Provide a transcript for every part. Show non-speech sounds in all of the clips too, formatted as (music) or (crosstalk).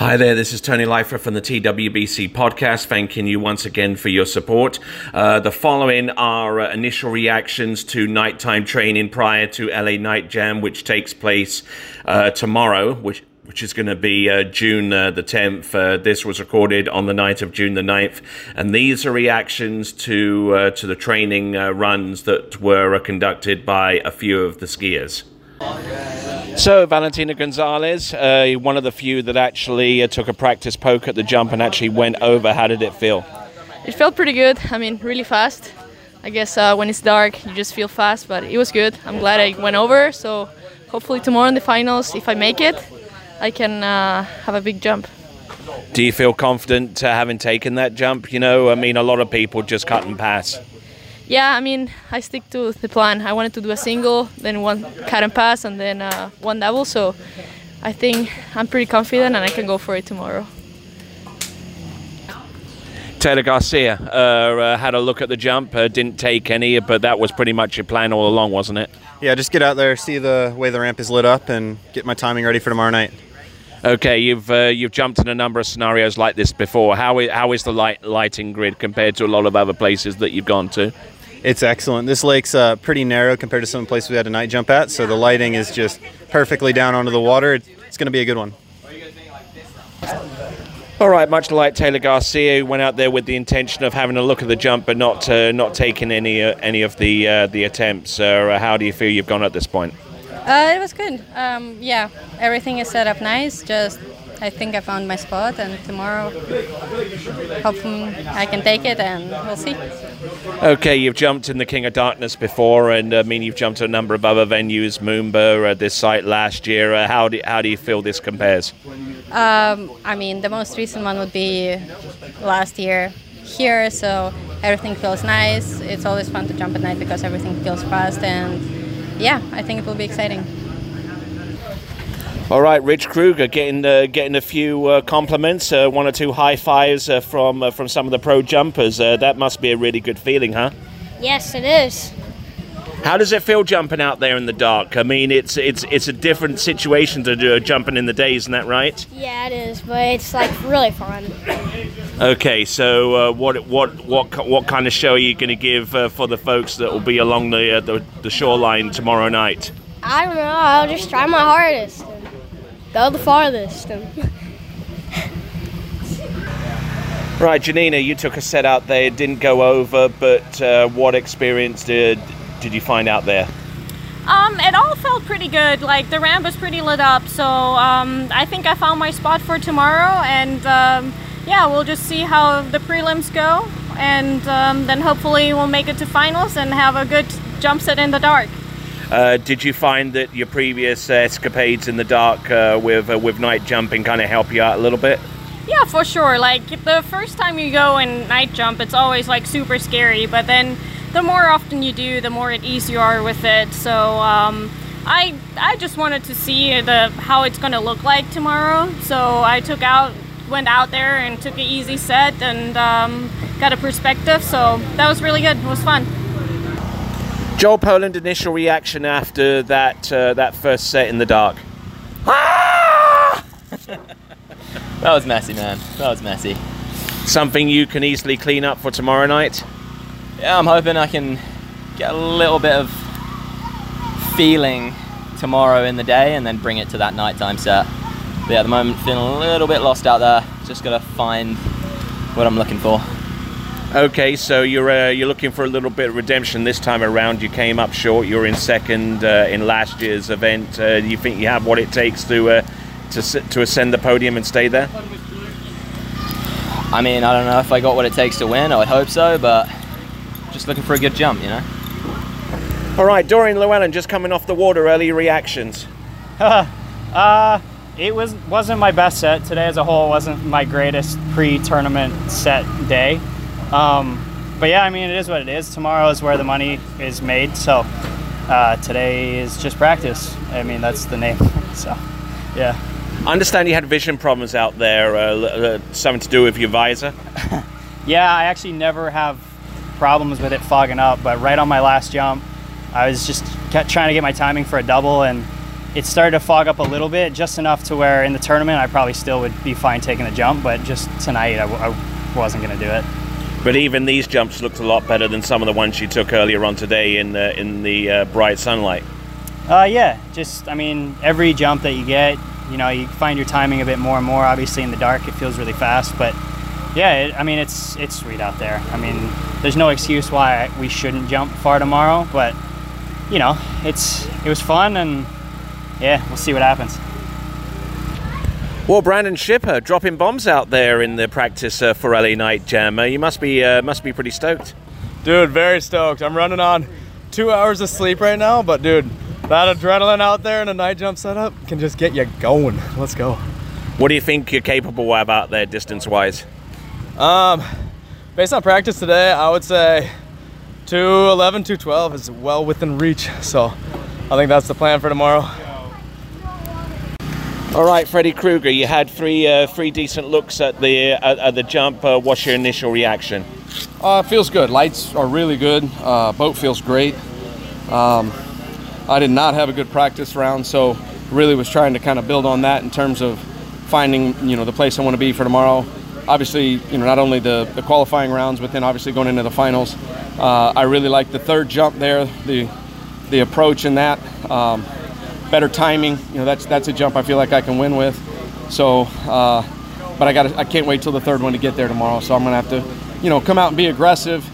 Hi there, this is Tony Leifer from the TWBC podcast, thanking you once again for your support. Uh, the following are uh, initial reactions to nighttime training prior to LA Night Jam, which takes place uh, tomorrow, which which is going to be uh, June uh, the 10th. Uh, this was recorded on the night of June the 9th. And these are reactions to, uh, to the training uh, runs that were conducted by a few of the skiers. So, Valentina Gonzalez, uh, one of the few that actually uh, took a practice poke at the jump and actually went over. How did it feel? It felt pretty good. I mean, really fast. I guess uh, when it's dark, you just feel fast, but it was good. I'm glad I went over. So, hopefully, tomorrow in the finals, if I make it, I can uh, have a big jump. Do you feel confident uh, having taken that jump? You know, I mean, a lot of people just cut and pass. Yeah, I mean, I stick to the plan. I wanted to do a single, then one cut and pass, and then uh, one double. So I think I'm pretty confident and I can go for it tomorrow. Taylor Garcia uh, uh, had a look at the jump, uh, didn't take any, but that was pretty much your plan all along, wasn't it? Yeah, just get out there, see the way the ramp is lit up, and get my timing ready for tomorrow night. Okay, you've uh, you've jumped in a number of scenarios like this before. How is, how is the light lighting grid compared to a lot of other places that you've gone to? It's excellent. This lake's uh, pretty narrow compared to some places we had a night jump at, so the lighting is just perfectly down onto the water. It's going to be a good one. All right, much like Taylor Garcia, who went out there with the intention of having a look at the jump, but not uh, not taking any uh, any of the uh, the attempts. Uh, how do you feel you've gone at this point? Uh, it was good. Um, yeah, everything is set up nice. Just I think I found my spot, and tomorrow, hopefully, I can take it, and we'll see. Okay, you've jumped in the King of Darkness before, and I mean you've jumped to a number of other venues, Moomba, uh, this site last year. Uh, how do how do you feel this compares? Um, I mean, the most recent one would be last year here, so everything feels nice. It's always fun to jump at night because everything feels fast, and yeah, I think it will be exciting. All right, Rich Kruger getting uh, getting a few uh, compliments, uh, one or two high fives uh, from uh, from some of the pro jumpers. Uh, that must be a really good feeling, huh? Yes, it is. How does it feel jumping out there in the dark? I mean, it's it's it's a different situation to do jumping in the day, isn't that right? Yeah, it is, but it's like really fun. Okay, so what what what what kind of show are you going to give for the folks that will be along the, the the shoreline tomorrow night? I don't know. I'll just try my hardest. Go the farthest. (laughs) right, Janina, you took a set out there, It didn't go over, but uh, what experience did did you find out there? Um, it all felt pretty good. Like the ramp was pretty lit up, so um, I think I found my spot for tomorrow. And um, yeah, we'll just see how the prelims go, and um, then hopefully we'll make it to finals and have a good jump set in the dark. Uh, did you find that your previous escapades in the dark uh, with uh, with night jumping kind of help you out a little bit? Yeah, for sure. Like the first time you go and night jump, it's always like super scary, but then the more often you do, the more at ease you are with it. So um, I I just wanted to see the how it's gonna look like tomorrow. So I took out went out there and took an easy set and um, got a perspective. So that was really good. It was fun. Joel Poland, initial reaction after that uh, that first set in the dark. Ah! (laughs) that was messy, man. That was messy. Something you can easily clean up for tomorrow night. Yeah, I'm hoping I can get a little bit of feeling tomorrow in the day and then bring it to that nighttime set. But yeah, at the moment, feeling a little bit lost out there. Just gotta find what I'm looking for. Okay, so you're uh, you're looking for a little bit of redemption this time around. You came up short. You're in second uh, in last year's event. Uh, do you think you have what it takes to uh, to to ascend the podium and stay there? I mean, I don't know if I got what it takes to win. I would hope so, but just looking for a good jump, you know. All right, Dorien Llewellyn just coming off the water. Early reactions. (laughs) uh, it was wasn't my best set today as a whole. wasn't my greatest pre-tournament set day. Um, but yeah, I mean, it is what it is. Tomorrow is where the money is made. So uh, today is just practice. I mean, that's the name. (laughs) so, yeah. I understand you had vision problems out there, uh, uh, something to do with your visor. (laughs) yeah, I actually never have problems with it fogging up, but right on my last jump, I was just kept trying to get my timing for a double, and it started to fog up a little bit, just enough to where in the tournament I probably still would be fine taking the jump, but just tonight I, w- I wasn't going to do it. But even these jumps looked a lot better than some of the ones you took earlier on today in the, in the uh, bright sunlight. Uh, yeah, just I mean, every jump that you get, you know, you find your timing a bit more and more. Obviously, in the dark, it feels really fast, but yeah, it, I mean, it's it's sweet out there. I mean, there's no excuse why we shouldn't jump far tomorrow, but you know, it's it was fun, and yeah, we'll see what happens. Well, Brandon Shipper dropping bombs out there in the practice uh, for LA Night Jam. Uh, you must be uh, must be pretty stoked. Dude, very stoked. I'm running on two hours of sleep right now, but dude, that adrenaline out there in a night jump setup can just get you going. Let's go. What do you think you're capable of out there distance wise? Um, based on practice today, I would say 211, 212 is well within reach. So I think that's the plan for tomorrow. All right, Freddy Krueger, you had three uh, three decent looks at the at, at the jump. Uh, what's your initial reaction? Uh, feels good. Lights are really good. Uh, boat feels great. Um, I did not have a good practice round, so really was trying to kind of build on that in terms of finding you know the place I want to be for tomorrow. Obviously, you know not only the, the qualifying rounds, but then obviously going into the finals. Uh, I really like the third jump there, the the approach in that. Um, better timing. You know, that's that's a jump I feel like I can win with. So, uh, but I got I can't wait till the third one to get there tomorrow. So I'm gonna have to, you know, come out and be aggressive.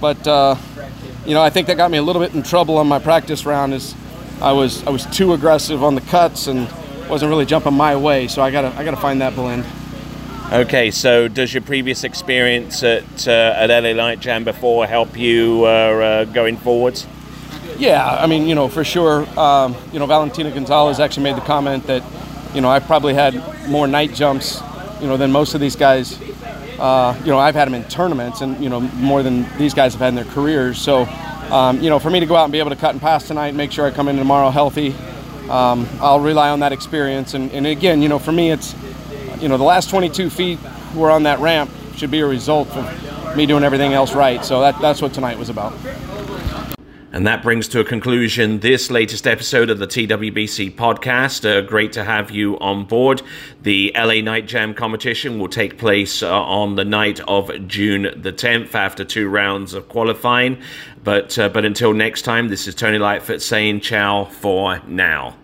But uh, you know, I think that got me a little bit in trouble on my practice round. Is I was I was too aggressive on the cuts and wasn't really jumping my way. So I gotta I gotta find that blend. Okay, so does your previous experience at uh, at LA Night Jam before help you uh, uh, going forwards? Yeah, I mean, you know, for sure. Um, you know, Valentina Gonzalez actually made the comment that, you know, I probably had more night jumps, you know, than most of these guys. Uh, you know, I've had them in tournaments, and you know, more than these guys have had in their careers. So, um, you know, for me to go out and be able to cut and pass tonight, and make sure I come in tomorrow healthy, um, I'll rely on that experience. And, and again, you know, for me, it's, you know, the last 22 feet we're on that ramp should be a result of me doing everything else right. So that, that's what tonight was about. And that brings to a conclusion this latest episode of the TWBC podcast. Uh, great to have you on board. The LA Night Jam competition will take place uh, on the night of June the 10th after two rounds of qualifying. But, uh, but until next time, this is Tony Lightfoot saying ciao for now.